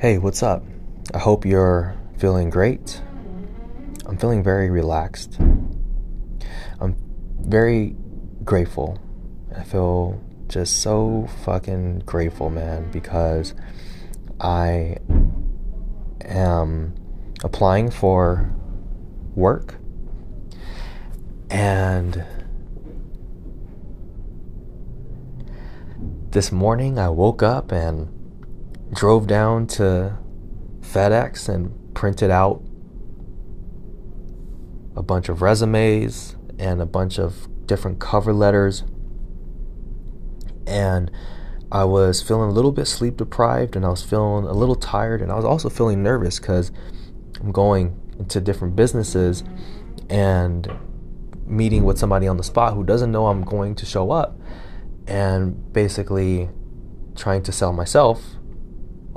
Hey, what's up? I hope you're feeling great. I'm feeling very relaxed. I'm very grateful. I feel just so fucking grateful, man, because I am applying for work and this morning I woke up and drove down to FedEx and printed out a bunch of resumes and a bunch of different cover letters. And I was feeling a little bit sleep deprived and I was feeling a little tired and I was also feeling nervous because I'm going into different businesses and meeting with somebody on the spot who doesn't know I'm going to show up and basically trying to sell myself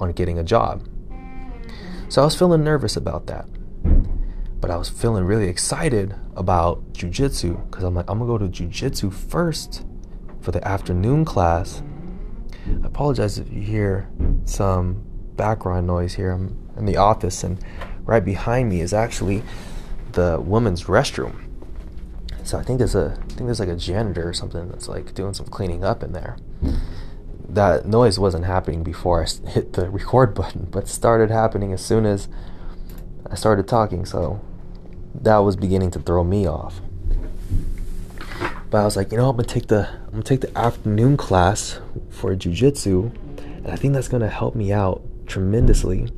on getting a job. So I was feeling nervous about that. But I was feeling really excited about jujitsu because I'm like, I'm gonna go to jujitsu first for the afternoon class. I apologize if you hear some background noise here. I'm in the office, and right behind me is actually the women's restroom. So I think there's a I think there's like a janitor or something that's like doing some cleaning up in there. That noise wasn't happening before I hit the record button, but started happening as soon as I started talking. So that was beginning to throw me off. But I was like, you know, I'm gonna take the I'm gonna take the afternoon class for jujitsu, and I think that's gonna help me out tremendously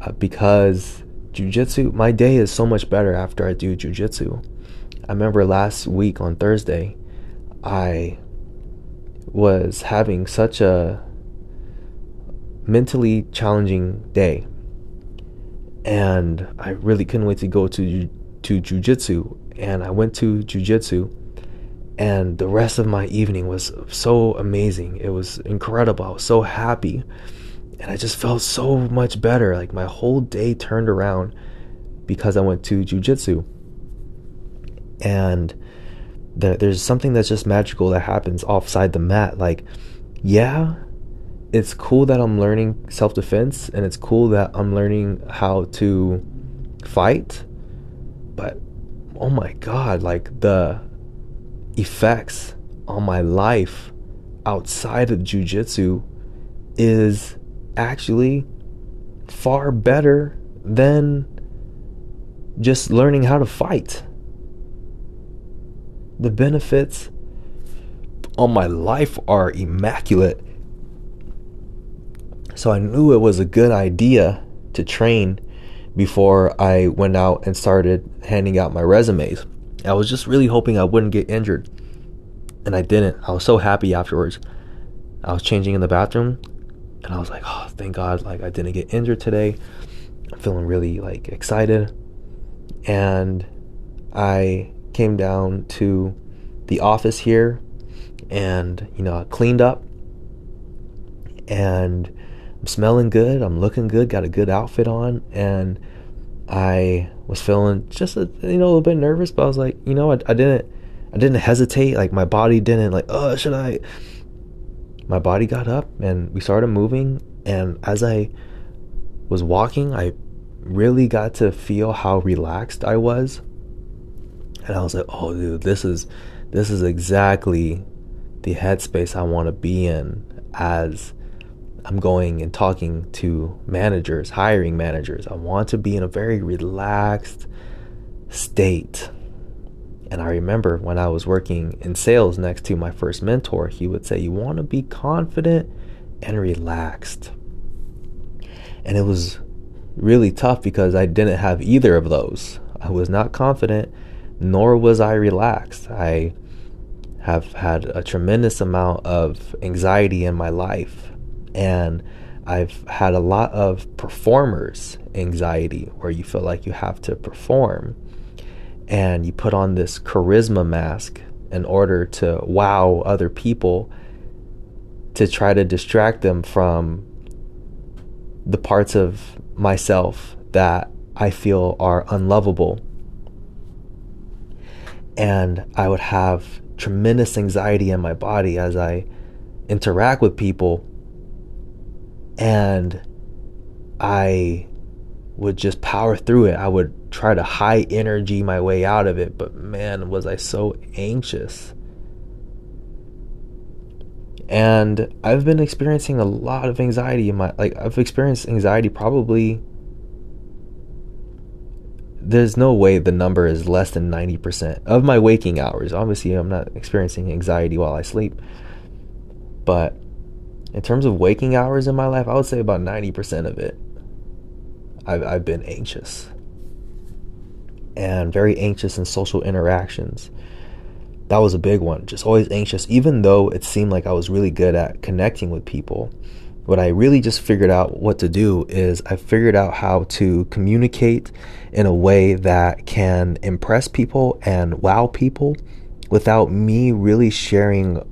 uh, because jujitsu. My day is so much better after I do jujitsu I remember last week on Thursday, I was having such a mentally challenging day. And I really couldn't wait to go to to jujitsu. And I went to jujitsu, and the rest of my evening was so amazing. It was incredible. I was so happy, and I just felt so much better. Like my whole day turned around because I went to jujitsu and the, there's something that's just magical that happens offside the mat. Like yeah it's cool that i'm learning self-defense and it's cool that i'm learning how to fight but oh my god like the effects on my life outside of jiu-jitsu is actually far better than just learning how to fight the benefits on my life are immaculate. So I knew it was a good idea to train before I went out and started handing out my resumes. I was just really hoping I wouldn't get injured. And I didn't. I was so happy afterwards. I was changing in the bathroom and I was like, "Oh, thank God like I didn't get injured today." I'm feeling really like excited. And I came down to the office here and, you know, I cleaned up and I'm smelling good. I'm looking good. Got a good outfit on. And I was feeling just, a, you know, a little bit nervous, but I was like, you know, I, I didn't, I didn't hesitate. Like my body didn't like, oh, should I? My body got up and we started moving. And as I was walking, I really got to feel how relaxed I was and I was like, oh, dude, this is this is exactly the headspace I want to be in as I'm going and talking to managers, hiring managers. I want to be in a very relaxed state. And I remember when I was working in sales next to my first mentor, he would say, You want to be confident and relaxed. And it was really tough because I didn't have either of those. I was not confident nor was I relaxed. I have had a tremendous amount of anxiety in my life, and I've had a lot of performers' anxiety where you feel like you have to perform and you put on this charisma mask in order to wow other people to try to distract them from the parts of myself that I feel are unlovable and I would have tremendous anxiety in my body as I interact with people. And I would just power through it. I would try to high energy my way out of it, but man, was I so anxious. And I've been experiencing a lot of anxiety in my like I've experienced anxiety probably there's no way the number is less than 90% of my waking hours. Obviously, I'm not experiencing anxiety while I sleep. But in terms of waking hours in my life, I would say about 90% of it, I've, I've been anxious. And very anxious in social interactions. That was a big one. Just always anxious, even though it seemed like I was really good at connecting with people what I really just figured out what to do is I figured out how to communicate in a way that can impress people and wow people without me really sharing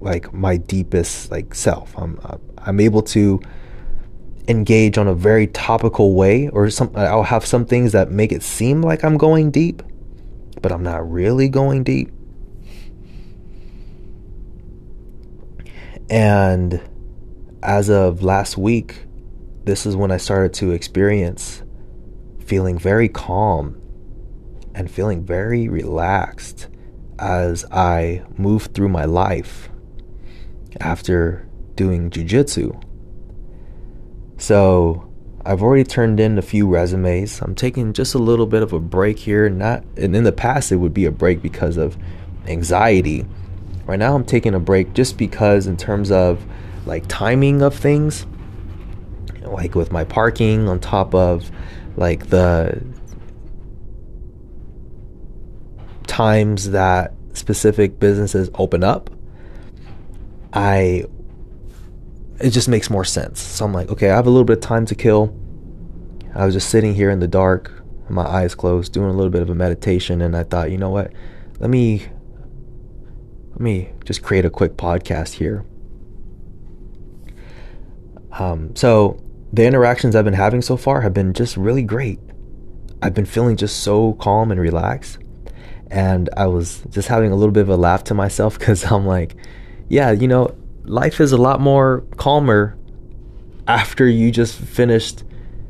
like my deepest like self. I'm I'm able to engage on a very topical way or some I'll have some things that make it seem like I'm going deep, but I'm not really going deep. And as of last week, this is when I started to experience feeling very calm and feeling very relaxed as I moved through my life after doing jujitsu. So I've already turned in a few resumes. I'm taking just a little bit of a break here. Not and in the past it would be a break because of anxiety. Right now I'm taking a break just because in terms of like timing of things. Like with my parking on top of like the times that specific businesses open up i it just makes more sense. So i'm like okay i have a little bit of time to kill. I was just sitting here in the dark my eyes closed doing a little bit of a meditation and i thought you know what? Let me let me just create a quick podcast here um, so the interactions I've been having so far have been just really great. I've been feeling just so calm and relaxed. And I was just having a little bit of a laugh to myself because I'm like, yeah, you know, life is a lot more calmer after you just finished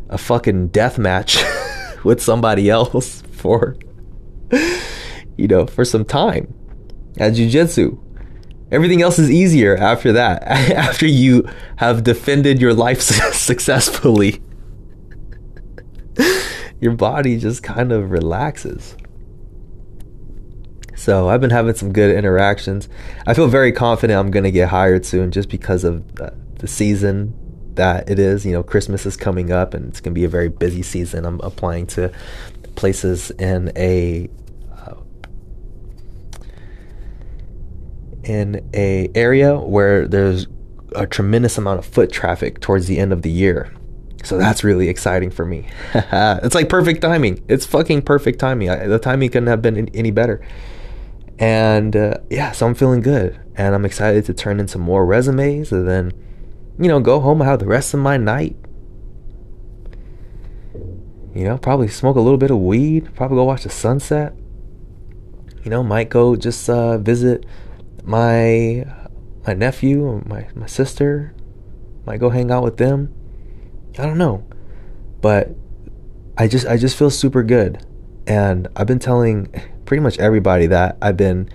a fucking death match with somebody else for, you know, for some time at jujitsu. Everything else is easier after that. after you have defended your life successfully, your body just kind of relaxes. So I've been having some good interactions. I feel very confident I'm going to get hired soon just because of uh, the season that it is. You know, Christmas is coming up and it's going to be a very busy season. I'm applying to places in a in a area where there's a tremendous amount of foot traffic towards the end of the year. So that's really exciting for me. it's like perfect timing. It's fucking perfect timing. I, the timing couldn't have been any better. And uh, yeah, so I'm feeling good. And I'm excited to turn in some more resumes and then, you know, go home and have the rest of my night. You know, probably smoke a little bit of weed, probably go watch the sunset. You know, might go just uh, visit my my nephew, my my sister, might go hang out with them. I don't know, but I just I just feel super good, and I've been telling pretty much everybody that I've been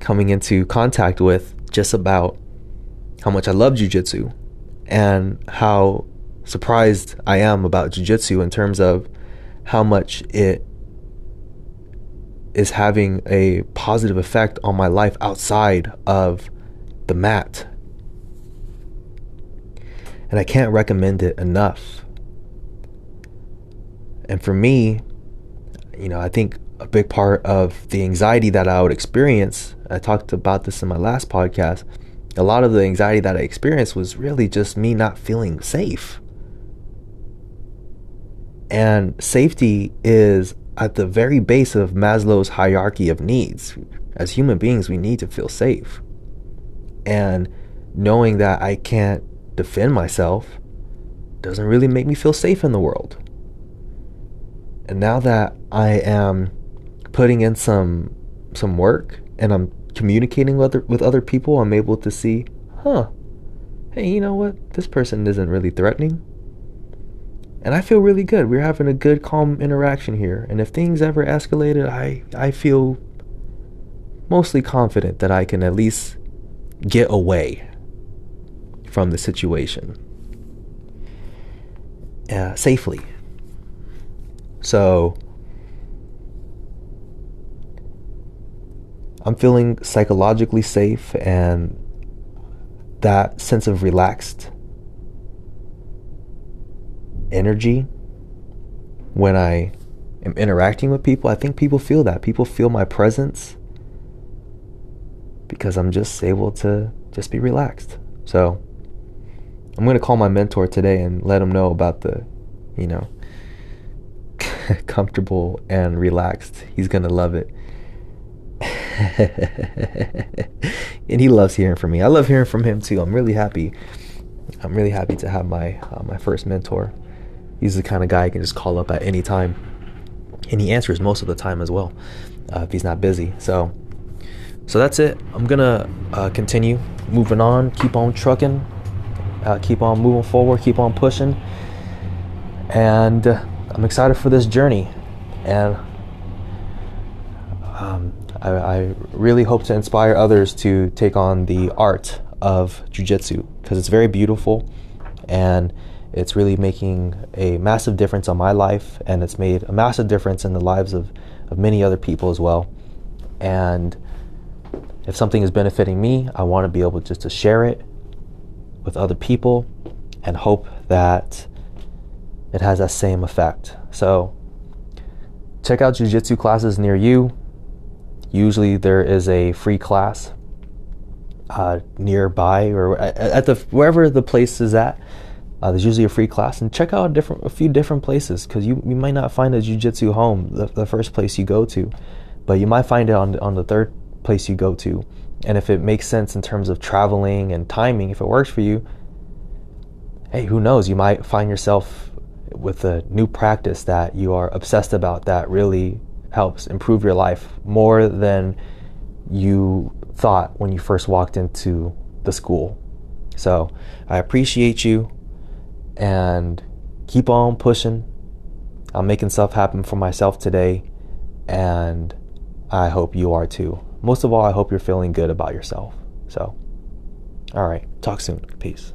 coming into contact with just about how much I love jujitsu and how surprised I am about jujitsu in terms of how much it is having a positive effect on my life outside of the mat. And I can't recommend it enough. And for me, you know, I think a big part of the anxiety that I would experience, I talked about this in my last podcast, a lot of the anxiety that I experienced was really just me not feeling safe. And safety is at the very base of Maslow's hierarchy of needs. As human beings, we need to feel safe. And knowing that I can't defend myself doesn't really make me feel safe in the world. And now that I am putting in some some work and I'm communicating with other, with other people, I'm able to see, huh, hey, you know what? This person isn't really threatening. And I feel really good. We're having a good, calm interaction here. And if things ever escalated, I, I feel mostly confident that I can at least get away from the situation uh, safely. So I'm feeling psychologically safe and that sense of relaxed energy when I am interacting with people. I think people feel that. People feel my presence because I'm just able to just be relaxed. So I'm going to call my mentor today and let him know about the, you know, comfortable and relaxed. He's going to love it. and he loves hearing from me. I love hearing from him too. I'm really happy. I'm really happy to have my uh, my first mentor. He's the kind of guy I can just call up at any time, and he answers most of the time as well, uh, if he's not busy. So, so that's it. I'm gonna uh, continue moving on, keep on trucking, uh, keep on moving forward, keep on pushing, and uh, I'm excited for this journey, and um, I, I really hope to inspire others to take on the art of jujitsu because it's very beautiful. And it's really making a massive difference on my life, and it's made a massive difference in the lives of, of many other people as well. And if something is benefiting me, I want to be able just to share it with other people and hope that it has that same effect. So, check out jujitsu classes near you. Usually, there is a free class uh, nearby or at the wherever the place is at. Uh, there's usually a free class, and check out a different, a few different places because you, you might not find a jujitsu home the, the first place you go to, but you might find it on on the third place you go to, and if it makes sense in terms of traveling and timing, if it works for you, hey, who knows? You might find yourself with a new practice that you are obsessed about that really helps improve your life more than you thought when you first walked into the school. So I appreciate you and keep on pushing. I'm making stuff happen for myself today, and I hope you are too. Most of all, I hope you're feeling good about yourself. So, all right, talk soon. Peace.